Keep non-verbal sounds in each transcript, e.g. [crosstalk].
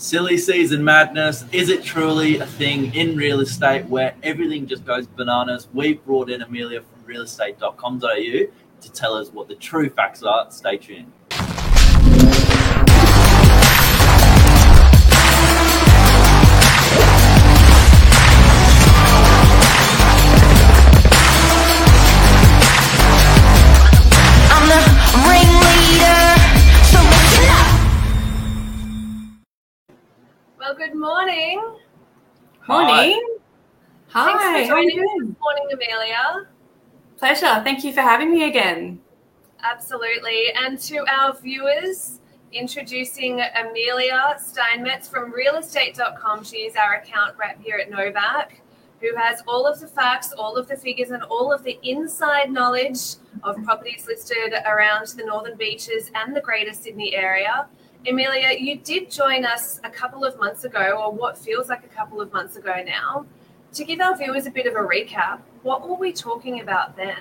Silly season madness. Is it truly a thing in real estate where everything just goes bananas? We've brought in Amelia from realestate.com.au to tell us what the true facts are. Stay tuned. Morning. Morning. Hi. Thanks how for are you joining us this morning, Amelia. Pleasure. Thank you for having me again. Absolutely. And to our viewers, introducing Amelia Steinmetz from realestate.com. She is our account rep here at Novak, who has all of the facts, all of the figures, and all of the inside knowledge of properties listed around the Northern Beaches and the Greater Sydney area. Amelia, you did join us a couple of months ago, or what feels like a couple of months ago now. To give our viewers a bit of a recap, what were we talking about then?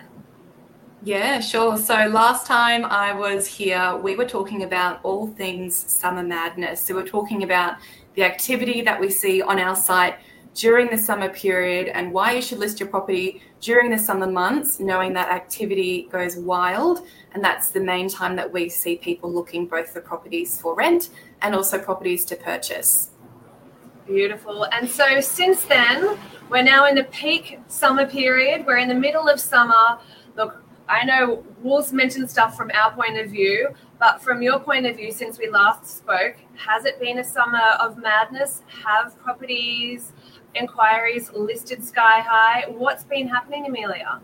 Yeah, sure. So last time I was here, we were talking about all things summer madness. So we're talking about the activity that we see on our site during the summer period and why you should list your property during the summer months, knowing that activity goes wild. And that's the main time that we see people looking both for properties for rent and also properties to purchase. Beautiful. And so since then, we're now in the peak summer period. We're in the middle of summer. Look, I know Wolves mentioned stuff from our point of view, but from your point of view, since we last spoke, has it been a summer of madness? Have properties, inquiries listed sky high? What's been happening, Amelia?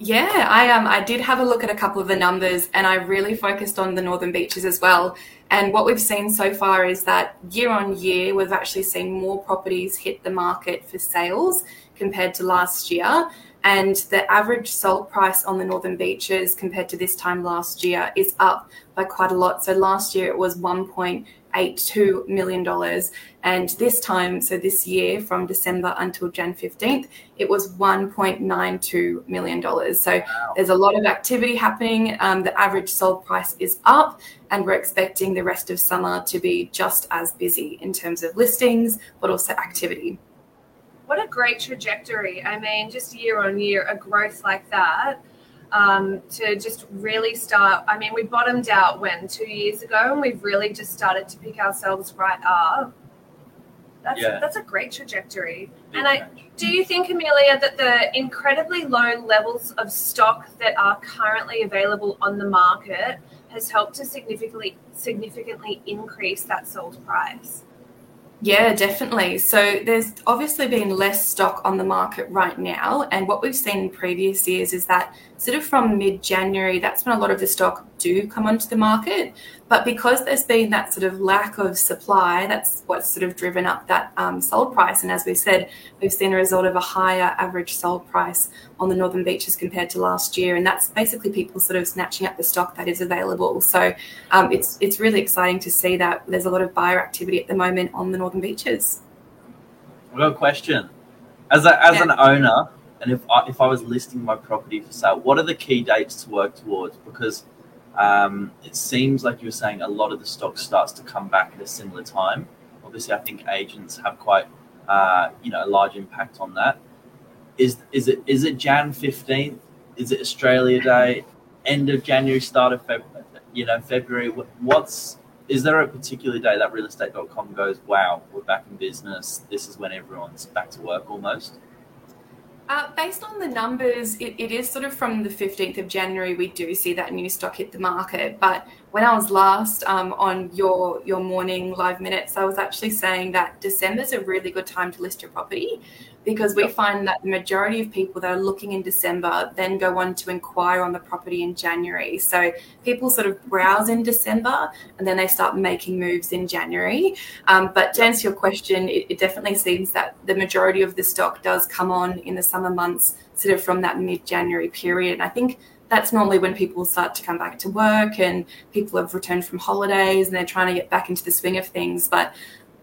Yeah, I um I did have a look at a couple of the numbers and I really focused on the northern beaches as well. And what we've seen so far is that year on year we've actually seen more properties hit the market for sales compared to last year. And the average sold price on the northern beaches compared to this time last year is up by quite a lot. So last year it was 1.82 million dollars and this time so this year from December until Jan 15th it was 1.92 million dollars. So there's a lot of activity happening. Um, the average sold price is up, and we're expecting the rest of summer to be just as busy in terms of listings, but also activity. What a great trajectory. I mean, just year on year, a growth like that um, to just really start. I mean, we bottomed out when two years ago, and we've really just started to pick ourselves right up. That's, Yeah. that's a great trajectory. Big And I, change. do you think, Amelia, that the incredibly low levels of stock that are currently available on the market has helped to significantly significantly increase that sold price? Yeah, definitely. So there's obviously been less stock on the market right now. And what we've seen in previous years is that sort of from mid January, that's when a lot of the stock do come onto the market. But because there's been that sort of lack of supply, that's what's sort of driven up that um, sold price. And as we said, we've seen a result of a higher average sold price on the northern beaches compared to last year. And that's basically people sort of snatching up the stock that is available. So um, it's it's really exciting to see that there's a lot of buyer activity at the moment on the northern beaches. I've got a question. As a, as Yeah. an owner, and if I, if I was listing my property for sale, what are the key dates to work towards? Because um, it seems like you were saying a lot of the stock starts to come back at a similar time. Obviously, I think agents have quite uh, you know a large impact on that. Is is it is it Jan fifteenth? Is it Australia Day? End of January, start of Feb, you know February. What's is there a particular day that realestate.com goes, wow, we're back in business. This is when everyone's back to work almost? Uh, based on the numbers, it, it is sort of from the 15th of January we do see that new stock hit the market. But when I was last um, on your your morning live minutes, I was actually saying that December's a really good time to list your property because we find that the majority of people that are looking in December then go on to inquire on the property in January. So people sort of browse in December and then they start making moves in January. Um, but to answer your question, it, it definitely seems that the majority of the stock does come on in the summer months, sort of from that mid January period. And I think that's normally when people start to come back to work and people have returned from holidays and they're trying to get back into the swing of things. But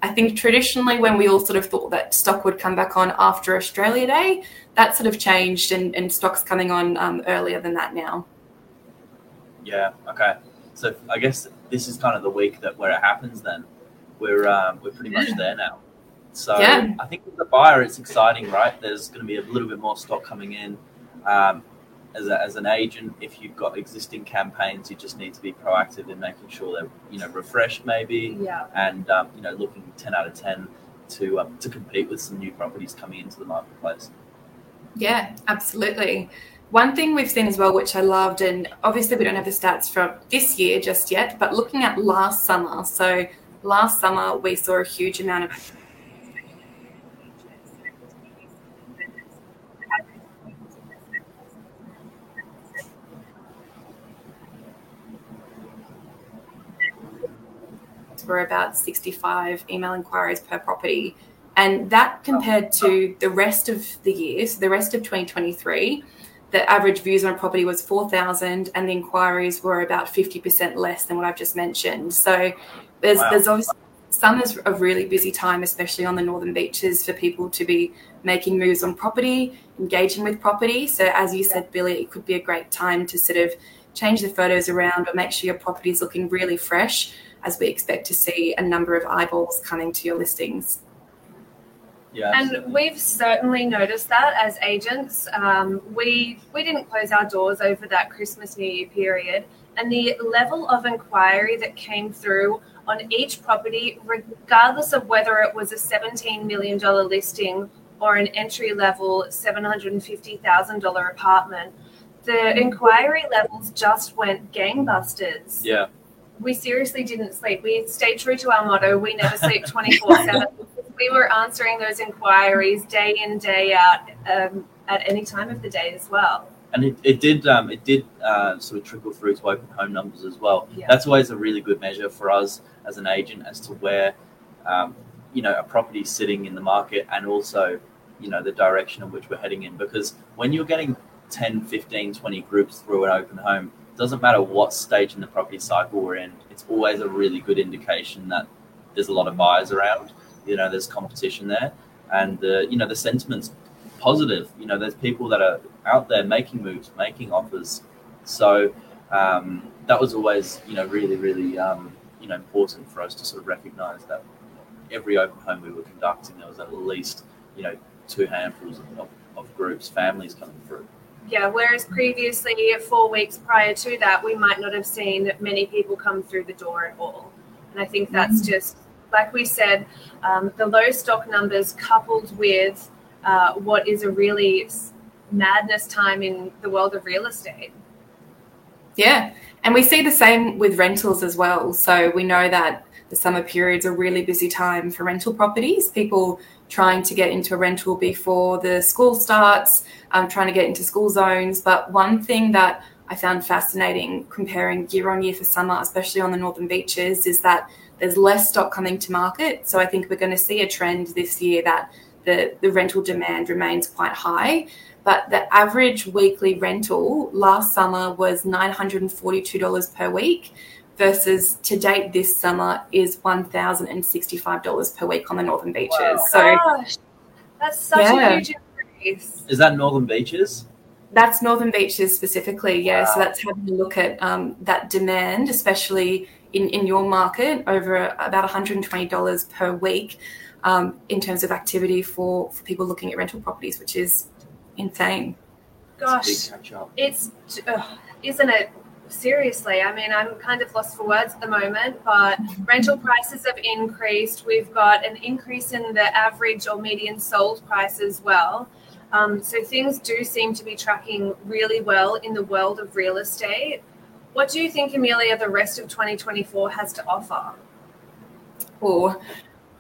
I think traditionally, when we all sort of thought that stock would come back on after Australia Day, that sort of changed and, and stock's coming on um, earlier than that now. Yeah. Okay. So I guess this is kind of the week that where it happens then. we're um, we're pretty much there now. So Yeah. I think with the buyer, it's exciting, right? There's going to be a little bit more stock coming in. Um, as, a, as an agent, if you've got existing campaigns, you just need to be proactive in making sure they're you know refreshed, maybe, Yeah. and um, you know looking ten out of ten to um, to compete with some new properties coming into the marketplace. Yeah, absolutely. One thing we've seen as well, which I loved, and obviously we don't have the stats from this year just yet, but looking at last summer. So last summer we saw a huge amount of were about 65 email inquiries per property. And that compared to the rest of the year, so the rest of 2023, the average views on a property was 4,000 and the inquiries were about 50% less than what I've just mentioned. So there's, Wow. there's obviously summer's a really busy time, especially on the northern beaches, for people to be making moves on property, engaging with property. So, as you said, Billy, it could be a great time to sort of change the photos around or make sure your property is looking really fresh, as we expect to see a number of eyeballs coming to your listings. Yeah, And we've certainly noticed that as agents. Um, we we didn't close our doors over that Christmas New Year period, and the level of inquiry that came through on each property, regardless of whether it was a seventeen million dollar listing or an entry level seven hundred and fifty thousand dollar apartment, the inquiry levels just went gangbusters yeah, we seriously didn't sleep. We stayed true to our motto. We never sleep [laughs] 24 7. We were answering those inquiries day in, day out, um, at any time of the day as well. and it, it did um, it did uh, sort of trickle through to open home numbers as well. Yeah. That's always a really good measure for us as an agent as to where um, you know a property is sitting in the market and also you know the direction in which we're heading in because when you're getting 10 15 20 groups through an open home. Doesn't matter what stage in the property cycle we're in it's always a really good indication that there's a lot of buyers around you know there's competition there. And the you know the sentiment's positive you know there's people that are out there making moves making offers. So um, that was always you know really really um, you know important for us to sort of recognize that every open home we were conducting there was at least you know two handfuls of, of, of groups families coming through Yeah, whereas previously, four weeks prior to that, we might not have seen many people come through the door at all. And I think that's just, like we said, um, the low stock numbers coupled with uh, what is a really madness time in the world of real estate. Yeah, and we see the same with rentals as well. So we know that the summer period's a really busy time for rental properties. People trying to get into a rental before the school starts, um, trying to get into school zones. But one thing that I found fascinating comparing year on year for summer, especially on the northern beaches, is that there's less stock coming to market. So I think we're going to see a trend this year that the, the rental demand remains quite high. But the average weekly rental last summer was $942 per week versus to date this summer is $1,065 per week on the northern beaches. Wow. So Gosh, that's such Yeah. a huge increase. is that northern beaches That's Northern Beaches specifically, yeah. So that's having a look at um, that demand, especially in, in your market, over about $120 per week um, in terms of activity for, for people looking at rental properties, which is insane. Gosh, It's a big catch up it's ugh, isn't it seriously i mean i'm kind of lost for words at the moment but rental prices have increased. We've got an increase in the average or median sold price as well. Um, so things do seem to be tracking really well in the world of real estate. What do you think amelia the rest of 2024 has to offer? Or,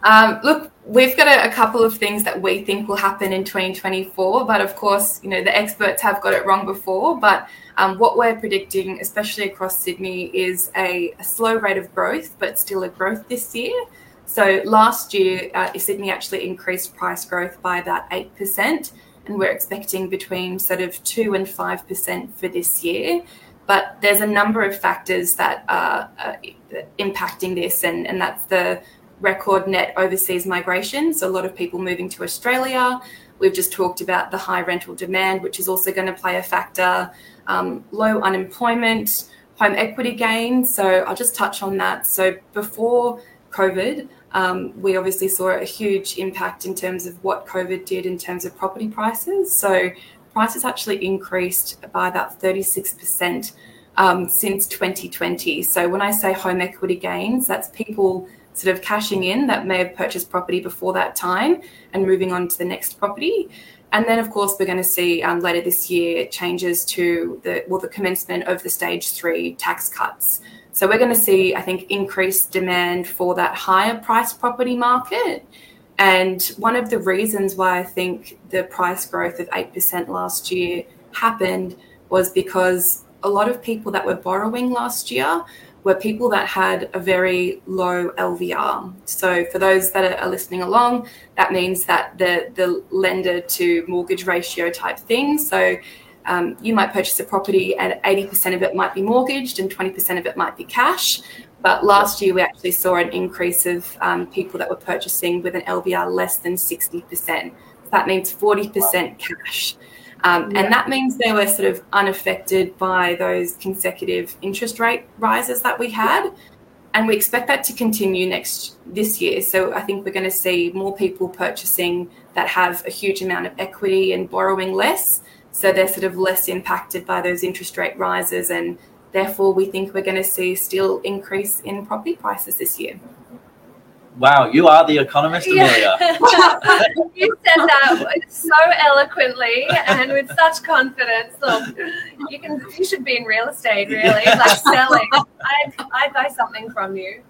um, look, we've got a, a couple of things that we think will happen in 2024, but of course, you know, the experts have got it wrong before. But um, what we're predicting, especially across Sydney, is a, a slow rate of growth, but still a growth this year. So last year, uh, Sydney actually increased price growth by about 8%, and we're expecting between sort of 2 and 5% for this year. But there's a number of factors that are uh, impacting this, and, and that's the record net overseas migration. So, a lot of people moving to Australia. We've just talked about the high rental demand, which is also going to play a factor, um, low unemployment, home equity gains. So, I'll just touch on that. So, before COVID, um, we obviously saw a huge impact in terms of what COVID did in terms of property prices. So prices actually increased by about 36% um, since 2020. So when I say home equity gains, that's people sort of cashing in that may have purchased property before that time and moving on to the next property. And then, of course, we're going to see um, later this year changes to the well, the commencement of the stage three tax cuts. So we're going to see, I think, increased demand for that higher price property market. And one of the reasons why I think the price growth of 8% last year happened was because a lot of people that were borrowing last year were people that had a very low LVR. So for those that are listening along, that means that the, the lender to mortgage ratio type thing. So um, you might purchase a property and 80% of it might be mortgaged and 20% of it might be cash. But last year we actually saw an increase of um, people that were purchasing with an LVR less than 60%. That means 40% cash. Um, yeah. And that means they were sort of unaffected by those consecutive interest rate rises that we had. And we expect that to continue next this year. So I think we're going to see more people purchasing that have a huge amount of equity and borrowing less. So they're sort of less impacted by those interest rate rises, and therefore we think we're going to see still increase in property prices this year. Wow, you are the economist, Amelia. Yeah. [laughs] you said that so eloquently and with such confidence. Look, you can you should be in real estate, really, like selling. I'd, I'd buy something from you.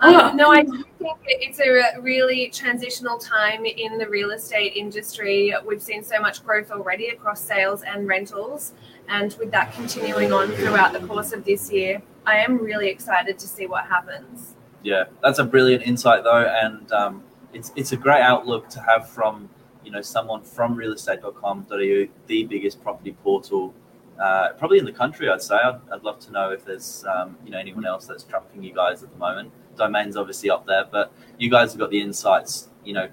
Um, no, I do think it's a really transitional time in the real estate industry. We've seen so much growth already across sales and rentals. And with that continuing on throughout the course of this year, I am really excited to see what happens. Yeah, that's a brilliant insight, though. And um, it's, it's a great outlook to have from you know someone from realestate.com.au, the biggest property portal uh, probably in the country, I'd say. I'd, I'd love to know if there's um, you know anyone else that's trumping you guys at the moment. Domain's obviously up there, but you guys have got the insights, you know,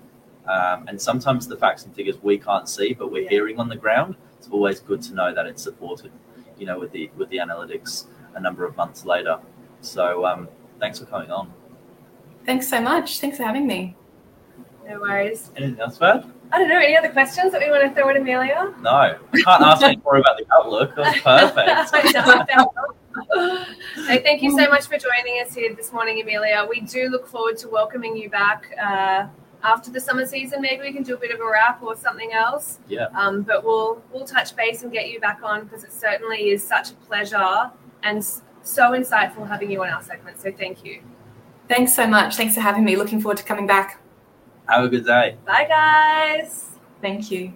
um, and sometimes the facts and figures we can't see, but we're hearing on the ground. It's always good to know that it's supported, you know, with the with the analytics a number of months later. So um, thanks for coming on. Thanks so much. Thanks for having me. No worries. Anything else, Brad? I don't know. Any other questions that we want to throw at Amelia? No, I can't ask any more about the outlook. That was [laughs] perfect. hey, thank you so much for joining us here this morning, Amelia. We do look forward to welcoming you back uh, after the summer season. Maybe we can do a bit of a wrap or something else. Yeah. Um, but we'll we'll touch base and get you back on because it certainly is such a pleasure and so insightful having you on our segment. So thank you. Thanks so much. Thanks for having me. Looking forward to coming back. Have a good day. Bye, guys. Thank you.